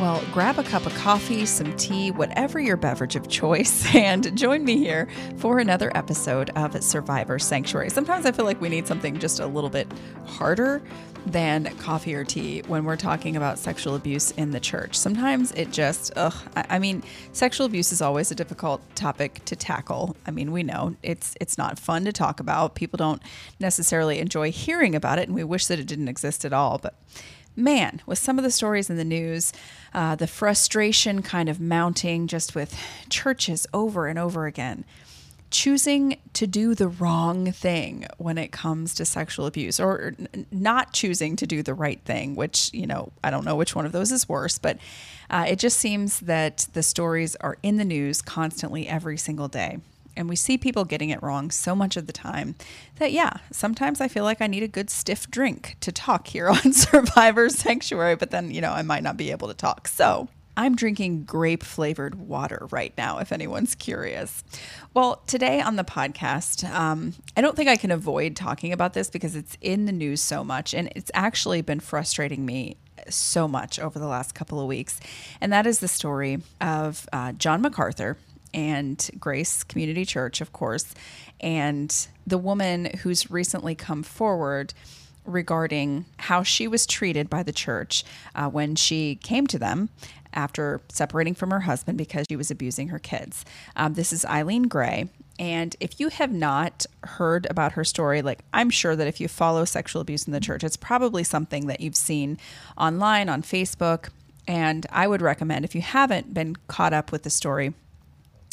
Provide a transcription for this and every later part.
Well, grab a cup of coffee, some tea, whatever your beverage of choice, and join me here for another episode of Survivor Sanctuary. Sometimes I feel like we need something just a little bit harder than coffee or tea when we're talking about sexual abuse in the church. Sometimes it just, ugh, I, mean, sexual abuse is always a difficult topic to tackle. I mean, we know it's it's not fun to talk about. People don't necessarily enjoy hearing about it, and we wish that it didn't exist at all. But man, with some of the stories in the news, uh, the frustration kind of mounting just with churches over and over again choosing to do the wrong thing when it comes to sexual abuse or not choosing to do the right thing, which, you know, I don't know which one of those is worse, but uh, it just seems that the stories are in the news constantly every single day. And we see people getting it wrong so much of the time that, yeah, sometimes I feel like I need a good stiff drink to talk here on Survivor Sanctuary, but then, you know, I might not be able to talk. So, I'm drinking grape flavored water right now, if anyone's curious. Well, today on the podcast, um, I don't think I can avoid talking about this because it's in the news so much and it's actually been frustrating me so much over the last couple of weeks. And that is the story of uh, John MacArthur, and Grace Community Church, of course, and the woman who's recently come forward regarding how she was treated by the church uh, when she came to them after separating from her husband because she was abusing her kids. Um, this is Eileen Gray. And if you have not heard about her story, like I'm sure that if you follow sexual abuse in the church, it's probably something that you've seen online, on Facebook. And I would recommend, if you haven't been caught up with the story,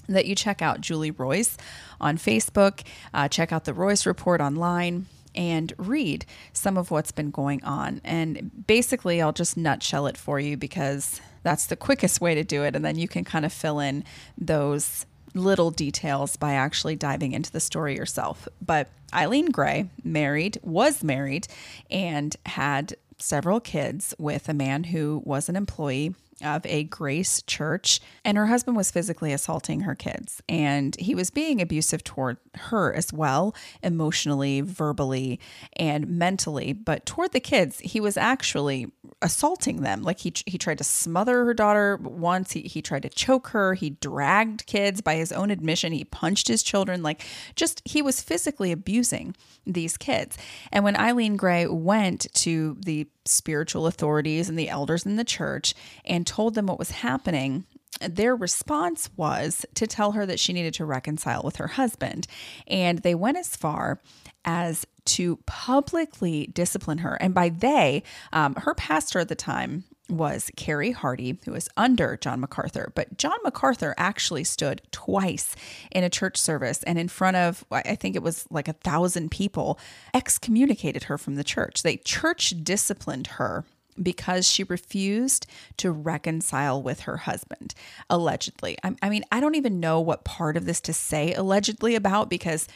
that you check out Julie Roys on Facebook, uh, check out the Roys Report online, and read some of what's been going on. And basically, I'll just nutshell it for you because that's the quickest way to do it. And then you can kind of fill in those little details by actually diving into the story yourself. But Eileen Gray, married, was married, and had several kids with a man who was an employee of a grace church, and her husband was physically assaulting her kids. And he was being abusive toward her as well, emotionally, verbally, and mentally. But toward the kids, he was actually assaulting them. Like he, he tried to smother her daughter once, he, he tried to choke her, he dragged kids by his own admission, he punched his children. Like just, he was physically abusing these kids. And when Eileen Gray went to the spiritual authorities and the elders in the church and told them what was happening, their response was to tell her that she needed to reconcile with her husband. And they went as far as to publicly discipline her. And by they, um, her pastor at the time was Carey Hardy, who was under John MacArthur. But John MacArthur actually stood twice in a church service and in front of, I think it was like a thousand people, excommunicated her from the church. They church disciplined her because she refused to reconcile with her husband, allegedly. I, I mean, I don't even know what part of this to say allegedly about because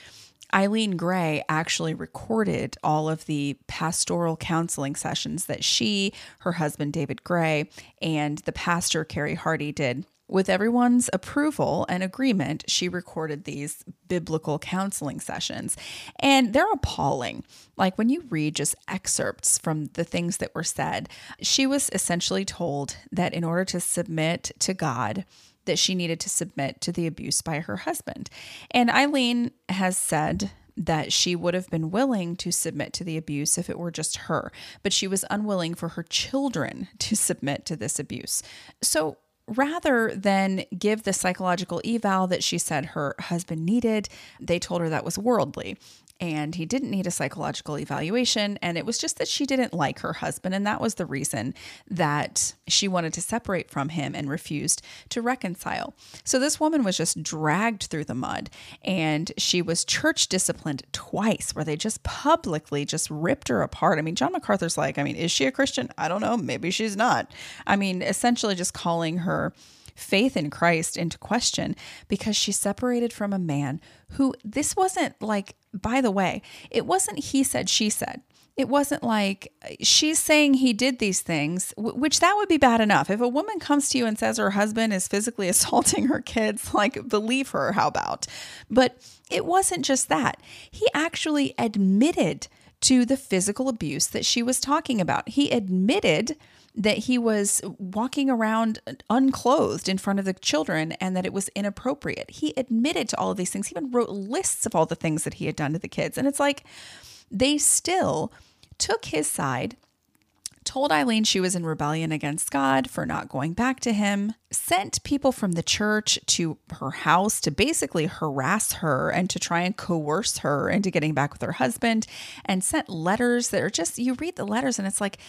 Eileen Gray actually recorded all of the pastoral counseling sessions that she, her husband David Gray, and the pastor Carey Hardy did. With everyone's approval and agreement, she recorded these biblical counseling sessions. And they're appalling. Like when you read just excerpts from the things that were said, she was essentially told that in order to submit to God, that she needed to submit to the abuse by her husband. And Eileen has said that she would have been willing to submit to the abuse if it were just her, but she was unwilling for her children to submit to this abuse. So rather than give the psychological eval that she said her husband needed, they told her that was worldly. And he didn't need a psychological evaluation. And it was just that she didn't like her husband. And that was the reason that she wanted to separate from him and refused to reconcile. So this woman was just dragged through the mud and she was church disciplined twice, where they just publicly just ripped her apart. I mean, John MacArthur's like, I mean, is she a Christian? I don't know. Maybe she's not. I mean, essentially just calling her faith in Christ into question because she separated from a man who this wasn't like, by the way, it wasn't he said, she said. It wasn't like she's saying he did these things, which that would be bad enough. If a woman comes to you and says her husband is physically assaulting her kids, like believe her, how about? But it wasn't just that. He actually admitted to the physical abuse that she was talking about. He admitted that he was walking around unclothed in front of the children and that it was inappropriate. He admitted to all of these things. He even wrote lists of all the things that he had done to the kids. And it's like they still took his side told Eileen she was in rebellion against God for not going back to him, sent people from the church to her house to basically harass her and to try and coerce her into getting back with her husband, and sent letters that are just, you read the letters and it's like,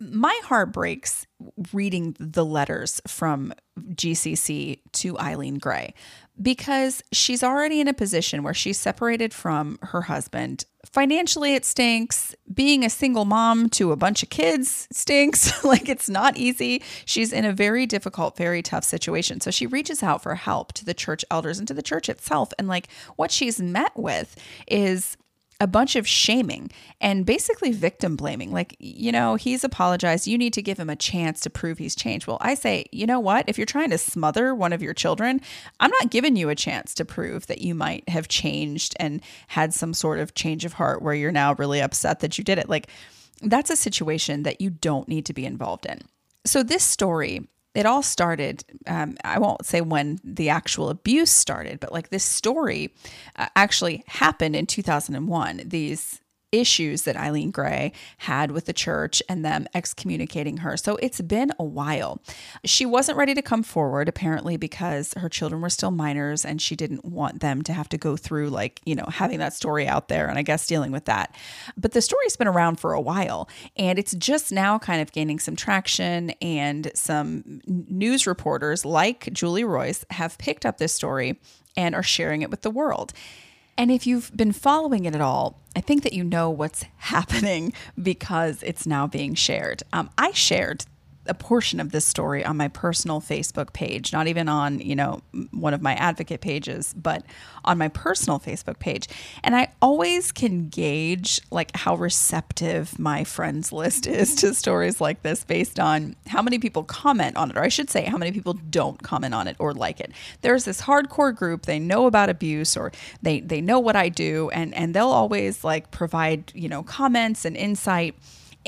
my heart breaks reading the letters from GCC to Eileen Gray because she's already in a position where she's separated from her husband. Financially, it stinks. Being a single mom to a bunch of kids stinks. like it's not easy. She's in a very difficult, very tough situation. So she reaches out for help to the church elders and to the church itself. And like what she's met with is a bunch of shaming and basically victim blaming. Like, you know, he's apologized. You need to give him a chance to prove he's changed. Well, I say, you know what? If you're trying to smother one of your children, I'm not giving you a chance to prove that you might have changed and had some sort of change of heart where you're now really upset that you did it. Like, that's a situation that you don't need to be involved in. So, this story it all started um, i won't say when the actual abuse started but like this story uh, actually happened in 2001 these issues that Eileen Gray had with the church and them excommunicating her. So it's been a while. She wasn't ready to come forward, apparently, because her children were still minors and she didn't want them to have to go through, like, you know, having that story out there and I guess dealing with that. But the story's been around for a while and it's just now kind of gaining some traction. And some news reporters like Julie Roys have picked up this story and are sharing it with the world. And if you've been following it at all, I think that you know what's happening because it's now being shared. Um, I shared a portion of this story on my personal Facebook page, not even on, you know, one of my advocate pages, but on my personal Facebook page. And I always can gauge like how receptive my friends list is to stories like this based on how many people comment on it, or I should say how many people don't comment on it or like it. There's this hardcore group, they know about abuse or they they know what I do and and they'll always like provide, you know, comments and insight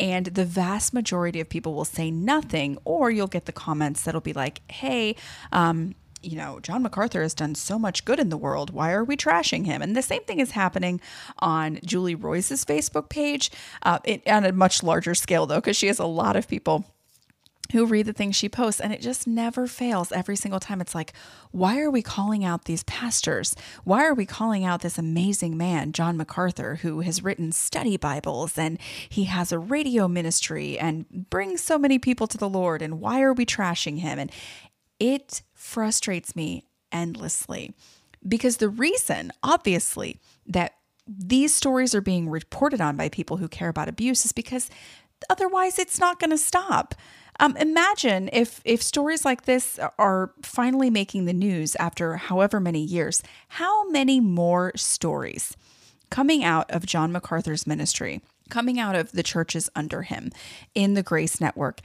and the vast majority of people will say nothing, or you'll get the comments that'll be like, hey, um, you know, John MacArthur has done so much good in the world. Why are we trashing him? And the same thing is happening on Julie Roys's Facebook page, uh, it, on a much larger scale, though, because she has a lot of people who read the things she posts and it just never fails every single time. It's like why are we calling out these pastors? Why are we calling out this amazing man john macarthur who has written study bibles and he has a radio ministry and brings so many people to the lord and why are we trashing him? And it frustrates me endlessly because the reason obviously that these stories are being reported on by people who care about abuse is because otherwise it's not going to stop um, imagine if if stories like this are finally making the news after however many years. How many more stories coming out of John MacArthur's ministry, coming out of the churches under him in the Grace Network?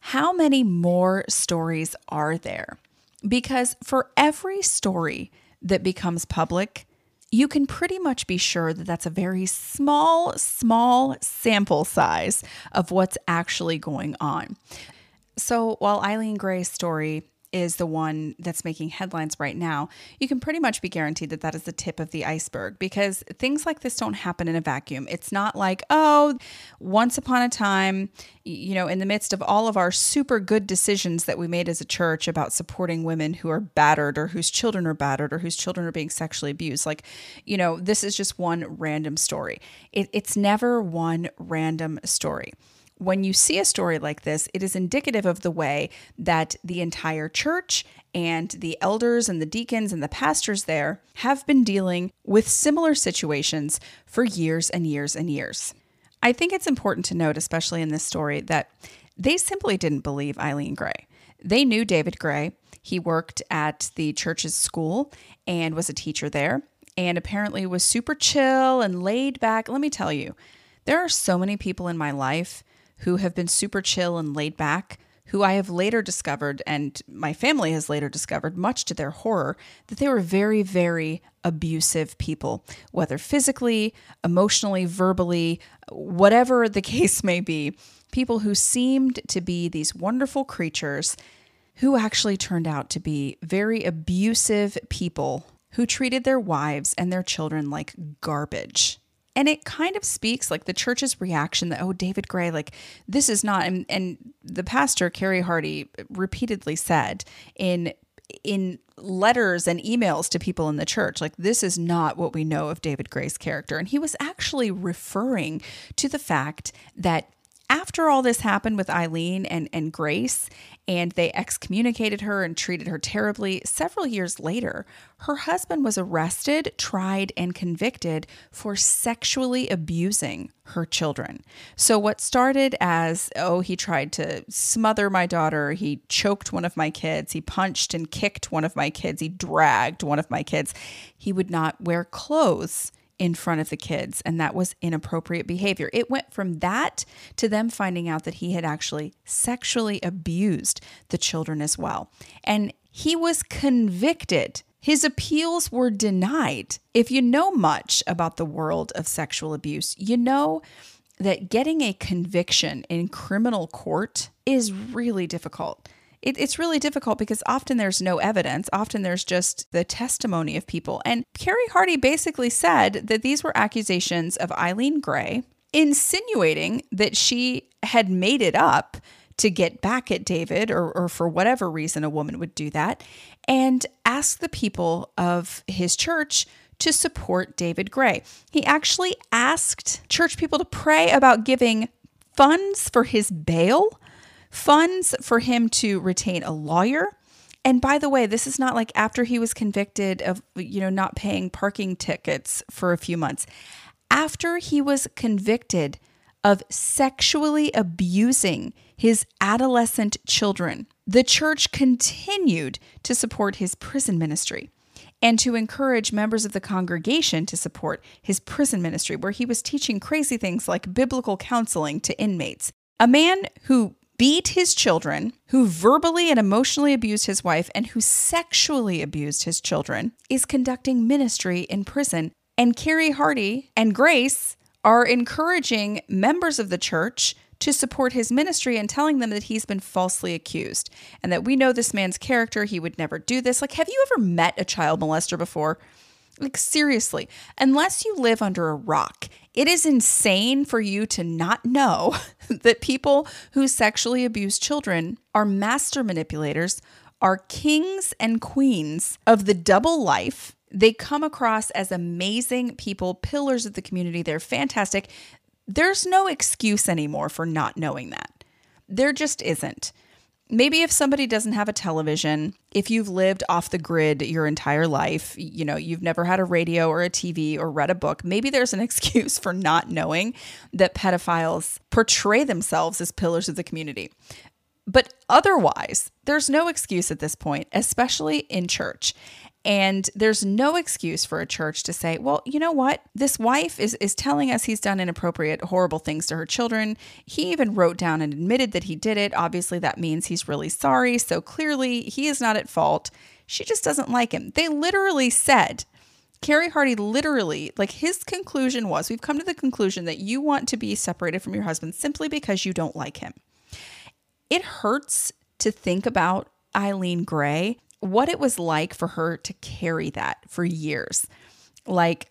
How many more stories are there? Because for every story that becomes public, you can pretty much be sure that that's a very small, small sample size of what's actually going on. So while Eileen Gray's story is the one that's making headlines right now, you can pretty much be guaranteed that that is the tip of the iceberg because things like this don't happen in a vacuum. It's not like, oh, once upon a time, you know, in the midst of all of our super good decisions that we made as a church about supporting women who are battered or whose children are battered or whose children are being sexually abused, like, you know, this is just one random story. It, it's never one random story when you see a story like this, it is indicative of the way that the entire church and the elders and the deacons and the pastors there have been dealing with similar situations for years and years and years. I think it's important to note, especially in this story, that they simply didn't believe Eileen Gray. They knew David Gray. He worked at the church's school and was a teacher there, and apparently was super chill and laid back. Let me tell you, there are so many people in my life who have been super chill and laid back, who I have later discovered, and my family has later discovered, much to their horror, that they were very, very abusive people, whether physically, emotionally, verbally, whatever the case may be. People who seemed to be these wonderful creatures who actually turned out to be very abusive people who treated their wives and their children like garbage. And it kind of speaks like the church's reaction that, oh, David Gray, like this is not, and, and the pastor, Carey Hardy, repeatedly said in in letters and emails to people in the church like this is not what we know of David Gray's character. And he was actually referring to the fact that after all this happened with Eileen and, and Grace, and they excommunicated her and treated her terribly, several years later, her husband was arrested, tried, and convicted for sexually abusing her children. So, what started as, oh, he tried to smother my daughter, he choked one of my kids, he punched and kicked one of my kids, he dragged one of my kids, he would not wear clothes in front of the kids, and that was inappropriate behavior. It went from that to them finding out that he had actually sexually abused the children as well. And he was convicted. His appeals were denied. If you know much about the world of sexual abuse, you know that getting a conviction in criminal court is really difficult it, it's really difficult because often there's no evidence. Often there's just the testimony of people. And Carey Hardy basically said that these were accusations of Eileen Gray, insinuating that she had made it up to get back at David, or, or for whatever reason a woman would do that, and asked the people of his church to support David Gray. He actually asked church people to pray about giving funds for his bail funds for him to retain a lawyer. And by the way, this is not like after he was convicted of, you know, not paying parking tickets for a few months. After he was convicted of sexually abusing his adolescent children, the church continued to support his prison ministry and to encourage members of the congregation to support his prison ministry, where he was teaching crazy things like biblical counseling to inmates. A man who beat his children, who verbally and emotionally abused his wife, and who sexually abused his children, is conducting ministry in prison. And Carey Hardy and Grace are encouraging members of the church to support his ministry and telling them that he's been falsely accused and that we know this man's character. He would never do this. Like, have you ever met a child molester before? Like, seriously, unless you live under a rock, it is insane for you to not know that people who sexually abuse children are master manipulators, are kings and queens of the double life. They come across as amazing people, pillars of the community. They're fantastic. There's no excuse anymore for not knowing that. There just isn't maybe if somebody doesn't have a television, if you've lived off the grid your entire life, you know, you've never had a radio or a TV or read a book, maybe there's an excuse for not knowing that pedophiles portray themselves as pillars of the community. But otherwise, there's no excuse at this point, especially in church. And there's no excuse for a church to say, well, you know what? This wife is, is telling us he's done inappropriate, horrible things to her children. He even wrote down and admitted that he did it. Obviously, that means he's really sorry. So clearly, he is not at fault. She just doesn't like him. They literally said, Carey Hardy literally, like his conclusion was, we've come to the conclusion that you want to be separated from your husband simply because you don't like him. It hurts to think about Eileen Gray what it was like for her to carry that for years. Like,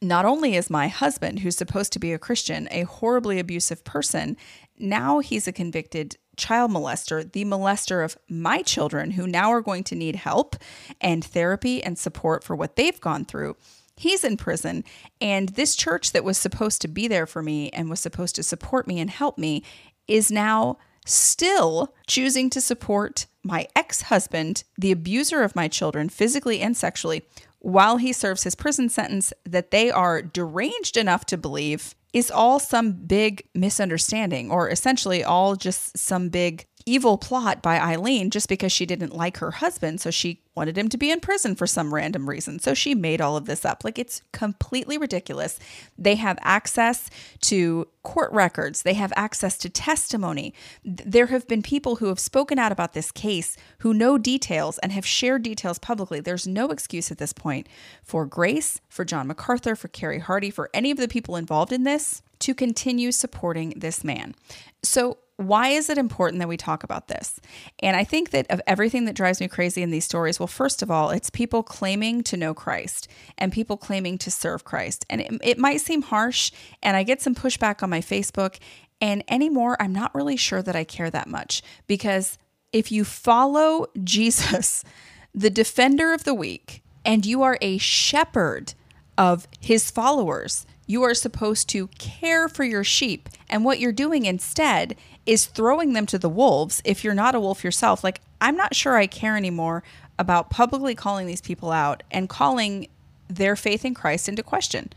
not only is my husband, who's supposed to be a Christian, a horribly abusive person, now he's a convicted child molester, the molester of my children, who now are going to need help and therapy and support for what they've gone through. He's in prison, and this church that was supposed to be there for me and was supposed to support me and help me is now still choosing to support my ex husband, the abuser of my children, physically and sexually, while he serves his prison sentence that they are deranged enough to believe is all some big misunderstanding, or essentially all just some big evil plot by Eileen just because she didn't like her husband. So she wanted him to be in prison for some random reason. So she made all of this up. Like it's completely ridiculous. They have access to court records, they have access to testimony. There have been people who have spoken out about this case who know details and have shared details publicly. There's no excuse at this point for Grace, for John MacArthur, for Carey Hardy, for any of the people involved in this to continue supporting this man. So why is it important that we talk about this? And I think that of everything that drives me crazy in these stories, well, first of all, it's people claiming to know Christ and people claiming to serve Christ. And it, it might seem harsh, and I get some pushback on my Facebook. And anymore, I'm not really sure that I care that much because if you follow Jesus, the defender of the weak, and you are a shepherd of his followers, you are supposed to care for your sheep. And what you're doing instead is throwing them to the wolves if you're not a wolf yourself. Like, I'm not sure I care anymore about publicly calling these people out and calling their faith in Christ into question.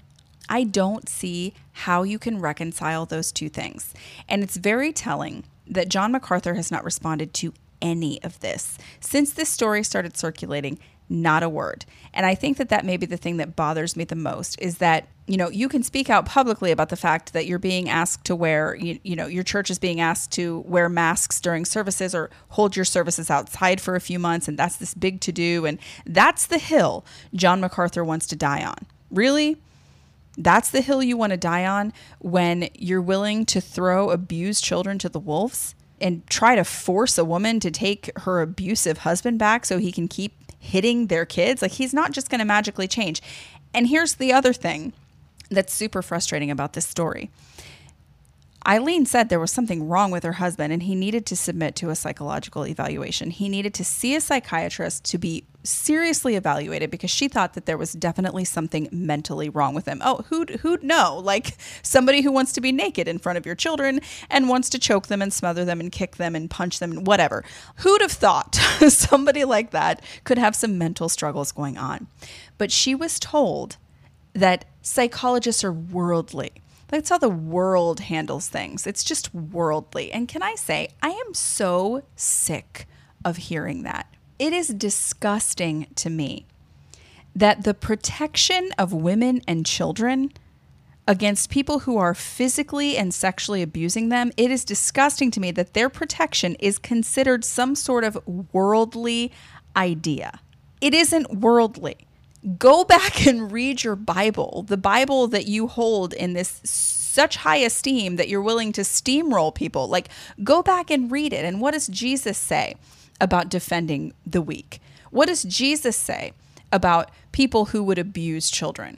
I don't see how you can reconcile those two things. And it's very telling that John MacArthur has not responded to any of this. Since this story started circulating, not a word. And I think that that may be the thing that bothers me the most is that, you know, you can speak out publicly about the fact that you're being asked to wear, you, you know, your church is being asked to wear masks during services or hold your services outside for a few months. And that's this big to do. And that's the hill John MacArthur wants to die on. Really? That's the hill you want to die on when you're willing to throw abused children to the wolves and try to force a woman to take her abusive husband back so he can keep hitting their kids. Like he's not just going to magically change. And here's the other thing that's super frustrating about this story. Eileen said there was something wrong with her husband and he needed to submit to a psychological evaluation. He needed to see a psychiatrist to be seriously evaluated because she thought that there was definitely something mentally wrong with him. Oh, who'd who'd know? Like somebody who wants to be naked in front of your children and wants to choke them and smother them and kick them and punch them and whatever. Who'd have thought somebody like that could have some mental struggles going on? But she was told that psychologists are worldly that's how the world handles things. It's just worldly. And can I say, I am so sick of hearing that. It is disgusting to me that the protection of women and children against people who are physically and sexually abusing them, it is disgusting to me that their protection is considered some sort of worldly idea. It isn't worldly go back and read your Bible, the Bible that you hold in this such high esteem that you're willing to steamroll people. Like, go back and read it. And what does Jesus say about defending the weak? What does Jesus say about people who would abuse children?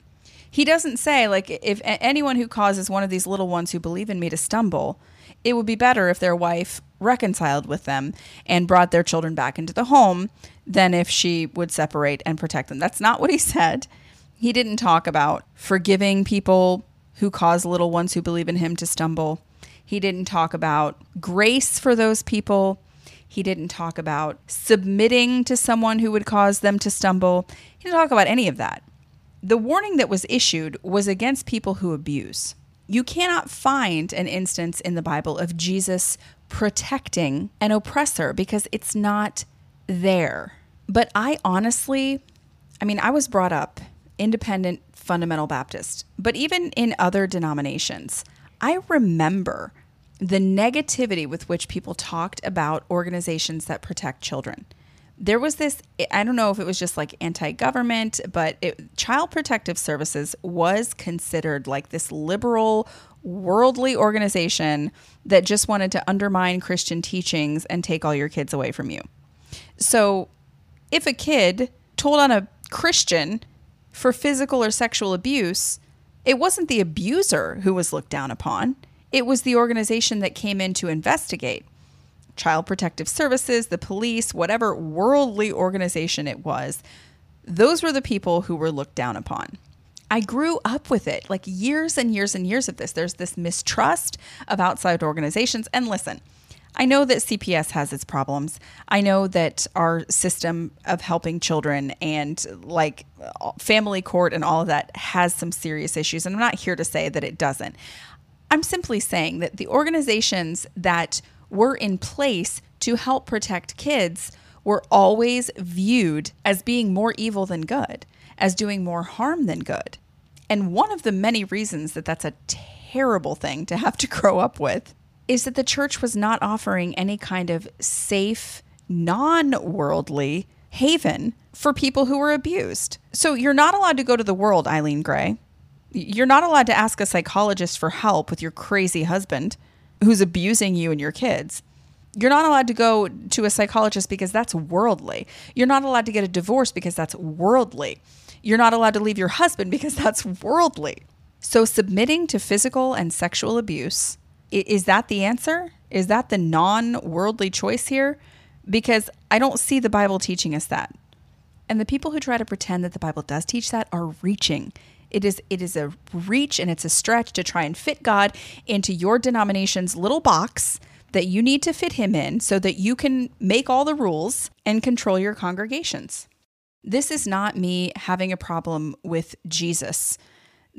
He doesn't say, like, if anyone who causes one of these little ones who believe in me to stumble, it would be better if their wife reconciled with them and brought their children back into the home than if she would separate and protect them. That's not what he said. He didn't talk about forgiving people who cause little ones who believe in him to stumble. He didn't talk about grace for those people. He didn't talk about submitting to someone who would cause them to stumble. He didn't talk about any of that. The warning that was issued was against people who abuse. You cannot find an instance in the Bible of Jesus protecting an oppressor because it's not there. But I honestly, I mean, I was brought up independent fundamental Baptist, but even in other denominations, I remember the negativity with which people talked about organizations that protect children. There was this i don't know if it was just like anti-government but it, child protective services was considered like this liberal worldly organization that just wanted to undermine christian teachings and take all your kids away from you. So if a kid told on a Christian for physical or sexual abuse, it wasn't the abuser who was looked down upon. It was the organization that came in to investigate. Child Protective Services, the police, whatever worldly organization it was, those were the people who were looked down upon. I grew up with it, like years and years and years of this. There's this mistrust of outside organizations. And listen, I know that CPS has its problems. I know that our system of helping children and like family court and all of that has some serious issues. And I'm not here to say that it doesn't. I'm simply saying that the organizations that were in place to help protect kids were always viewed as being more evil than good, as doing more harm than good. And one of the many reasons that that's a terrible thing to have to grow up with is that the church was not offering any kind of safe, non worldly haven for people who were abused. So you're not allowed to go to the world, Eileen Gray. You're not allowed to ask a psychologist for help with your crazy husband who's abusing you and your kids. You're not allowed to go to a psychologist because that's worldly. You're not allowed to get a divorce because that's worldly. You're not allowed to leave your husband because that's worldly. So, submitting to physical and sexual abuse is that the answer? Is that the non worldly choice here? Because I don't see the Bible teaching us that. And the people who try to pretend that the Bible does teach that are reaching. It is it is a reach and it's a stretch to try and fit God into your denomination's little box that you need to fit him in so that you can make all the rules and control your congregations. This is not me having a problem with Jesus.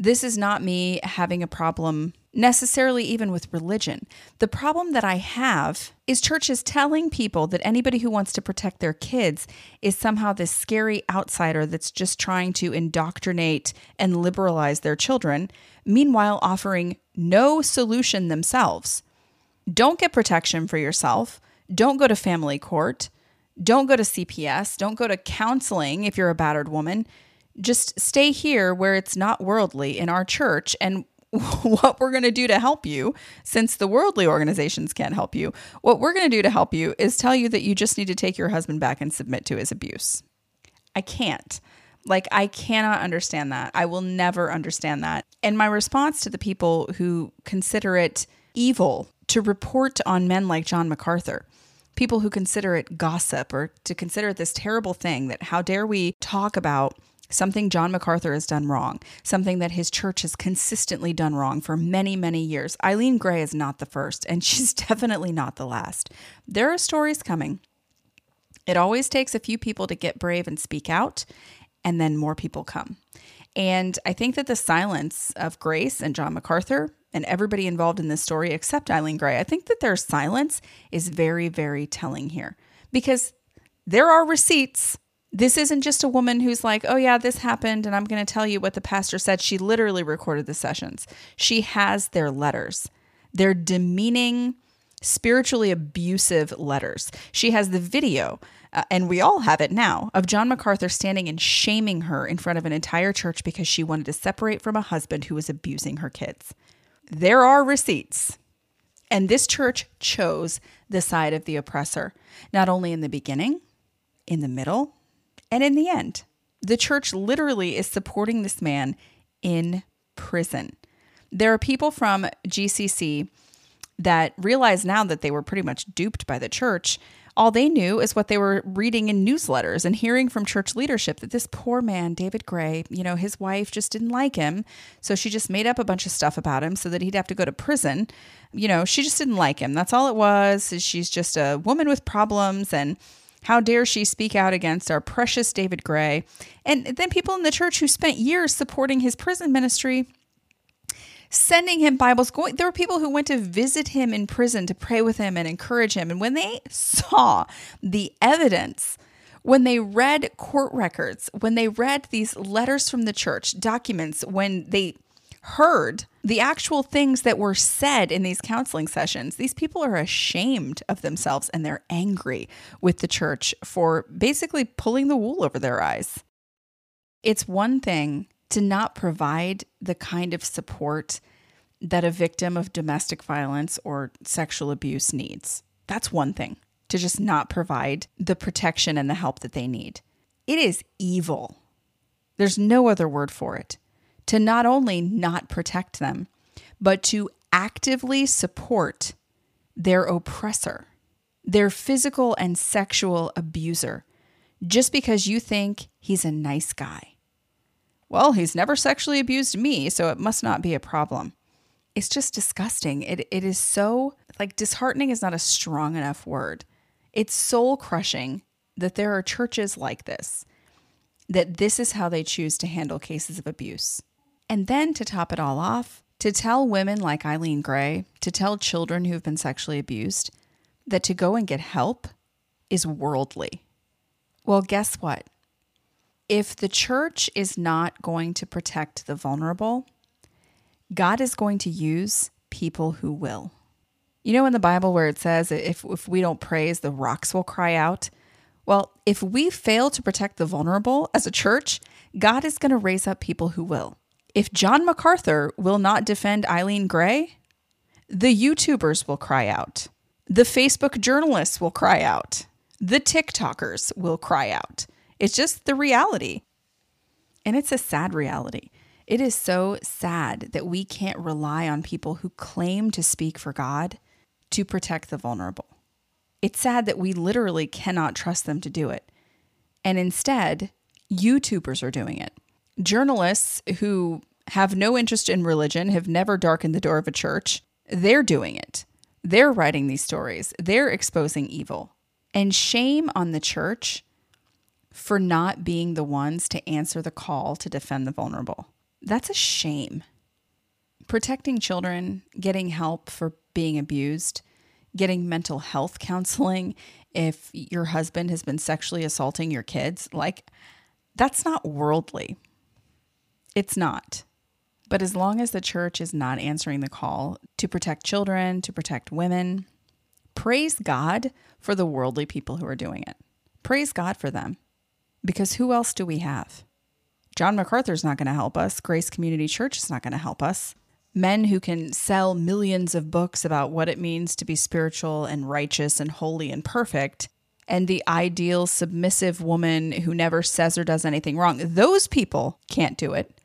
This is not me having a problem necessarily even with religion. The problem that I have is churches telling people that anybody who wants to protect their kids is somehow this scary outsider that's just trying to indoctrinate and liberalize their children, meanwhile offering no solution themselves. Don't get protection for yourself. Don't go to family court. Don't go to CPS. Don't go to counseling if you're a battered woman just stay here where it's not worldly in our church and what we're going to do to help you since the worldly organizations can't help you what we're going to do to help you is tell you that you just need to take your husband back and submit to his abuse. I can't. Like i cannot understand that. I will never understand that. And my response to the people who consider it evil to report on men like john macarthur people who consider it gossip or to consider it this terrible thing that how dare we talk about something John MacArthur has done wrong, something that his church has consistently done wrong for many, many years. Eileen Gray is not the first, and she's definitely not the last. There are stories coming. It always takes a few people to get brave and speak out, and then more people come. And I think that the silence of Grace and John MacArthur and everybody involved in this story, except Eileen Gray, I think that their silence is very, very telling here because there are receipts this isn't just a woman who's like, oh, yeah, this happened, and I'm going to tell you what the pastor said. She literally recorded the sessions. She has their letters, their demeaning, spiritually abusive letters. She has the video, uh, and we all have it now, of John MacArthur standing and shaming her in front of an entire church because she wanted to separate from a husband who was abusing her kids. There are receipts. And this church chose the side of the oppressor, not only in the beginning, in the middle, and in the end, the church literally is supporting this man in prison. There are people from GCC that realize now that they were pretty much duped by the church. All they knew is what they were reading in newsletters and hearing from church leadership that this poor man, David Gray, you know, his wife just didn't like him. So she just made up a bunch of stuff about him so that he'd have to go to prison. You know, she just didn't like him. That's all it was. She's just a woman with problems and how dare she speak out against our precious David Gray? And then people in the church who spent years supporting his prison ministry, sending him Bibles. Going, there were people who went to visit him in prison to pray with him and encourage him. And when they saw the evidence, when they read court records, when they read these letters from the church, documents, when they heard the actual things that were said in these counseling sessions, these people are ashamed of themselves and they're angry with the church for basically pulling the wool over their eyes. It's one thing to not provide the kind of support that a victim of domestic violence or sexual abuse needs. That's one thing. to just not provide the protection and the help that they need. It is evil. There's no other word for it. To not only not protect them, but to actively support their oppressor, their physical and sexual abuser, just because you think he's a nice guy. Well, he's never sexually abused me, so it must not be a problem. It's just disgusting. It, it is so, like, disheartening is not a strong enough word. It's soul crushing that there are churches like this, that this is how they choose to handle cases of abuse. And then to top it all off, to tell women like Eileen Gray, to tell children who've been sexually abused, that to go and get help is worldly. Well, guess what? If the church is not going to protect the vulnerable, God is going to use people who will. You know in the Bible where it says if if we don't praise the rocks will cry out? Well, if we fail to protect the vulnerable as a church, God is going to raise up people who will. If John MacArthur will not defend Eileen Gray, the YouTubers will cry out. The Facebook journalists will cry out. The TikTokers will cry out. It's just the reality. And it's a sad reality. It is so sad that we can't rely on people who claim to speak for God to protect the vulnerable. It's sad that we literally cannot trust them to do it. And instead, YouTubers are doing it. Journalists who have no interest in religion, have never darkened the door of a church, they're doing it. They're writing these stories, they're exposing evil. And shame on the church for not being the ones to answer the call to defend the vulnerable. That's a shame. Protecting children, getting help for being abused, getting mental health counseling if your husband has been sexually assaulting your kids, like that's not worldly. It's not. But as long as the church is not answering the call to protect children, to protect women, praise God for the worldly people who are doing it. Praise God for them. Because who else do we have? John MacArthur's not going to help us. Grace Community Church is not going to help us. Men who can sell millions of books about what it means to be spiritual and righteous and holy and perfect, and the ideal submissive woman who never says or does anything wrong, those people can't do it.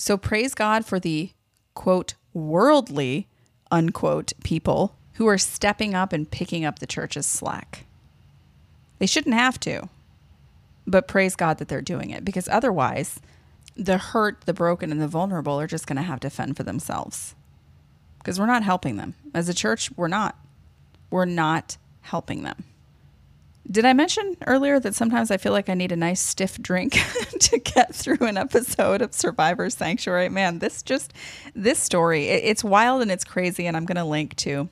So praise God for the quote, worldly, unquote, people who are stepping up and picking up the church's slack. They shouldn't have to, but praise God that they're doing it because otherwise, the hurt, the broken, and the vulnerable are just going to have to fend for themselves because we're not helping them. As a church, we're not. We're not helping them. Did I mention earlier that sometimes I feel like I need a nice stiff drink to get through an episode of Survivor Sanctuary? Man, this just, this story, it, it's wild and it's crazy. And I'm going to link to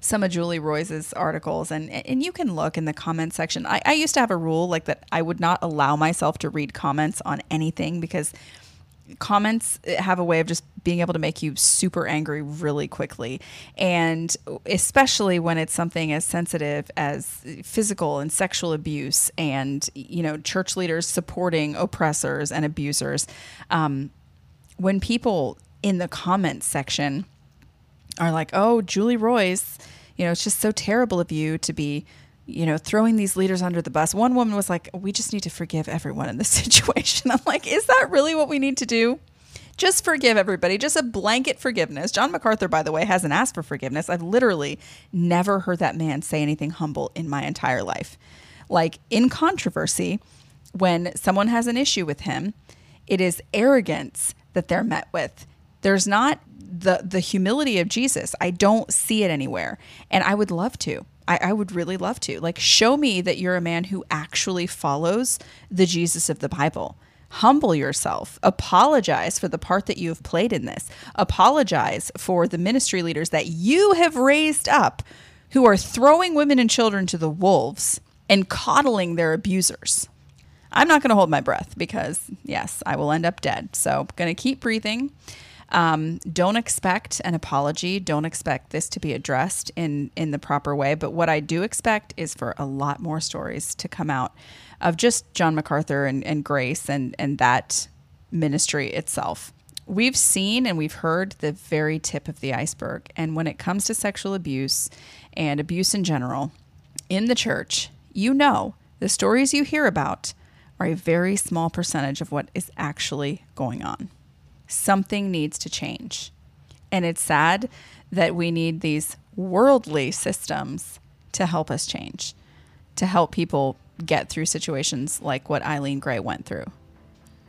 some of Julie Roys's articles, and and you can look in the comment section. I, I used to have a rule like that I would not allow myself to read comments on anything because comments have a way of just being able to make you super angry really quickly. And especially when it's something as sensitive as physical and sexual abuse and you know church leaders supporting oppressors and abusers um, when people in the comments section are like oh julie Roys, you know it's just so terrible of you to be you know, throwing these leaders under the bus. One woman was like, We just need to forgive everyone in this situation. I'm like, Is that really what we need to do? Just forgive everybody, just a blanket forgiveness. John MacArthur, by the way, hasn't asked for forgiveness. I've literally never heard that man say anything humble in my entire life. Like in controversy, when someone has an issue with him, it is arrogance that they're met with. There's not the the humility of Jesus. I don't see it anywhere. And I would love to. I, I would really love to. Like, show me that you're a man who actually follows the Jesus of the Bible. Humble yourself. Apologize for the part that you have played in this. Apologize for the ministry leaders that you have raised up who are throwing women and children to the wolves and coddling their abusers. I'm not going to hold my breath because, yes, I will end up dead. So, I'm going to keep breathing. Um, don't expect an apology. Don't expect this to be addressed in in the proper way. But what I do expect is for a lot more stories to come out of just John MacArthur and, and Grace and and that ministry itself. we've seen and we've heard the very tip of the iceberg. And when it comes to sexual abuse and abuse in general in the church, you know the stories you hear about are a very small percentage of what is actually going on. Something needs to change. And it's sad that we need these worldly systems to help us change, to help people get through situations like what Eileen Gray went through.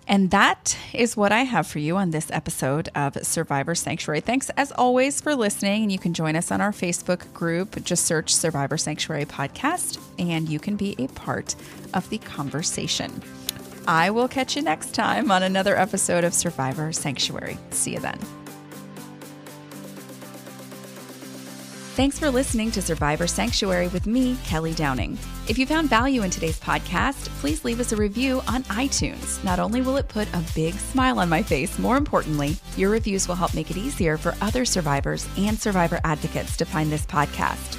And that is what I have for you on this episode of Survivor Sanctuary. Thanks as always for listening. And you can join us on our Facebook group. Just search Survivor Sanctuary Podcast, and you can be a part of the conversation. I will catch you next time on another episode of Survivor Sanctuary. See you then. Thanks for listening to Survivor Sanctuary with me, Kelly Downing. If you found value in today's podcast, please leave us a review on iTunes. Not only will it put a big smile on my face, more importantly, your reviews will help make it easier for other survivors and survivor advocates to find this podcast.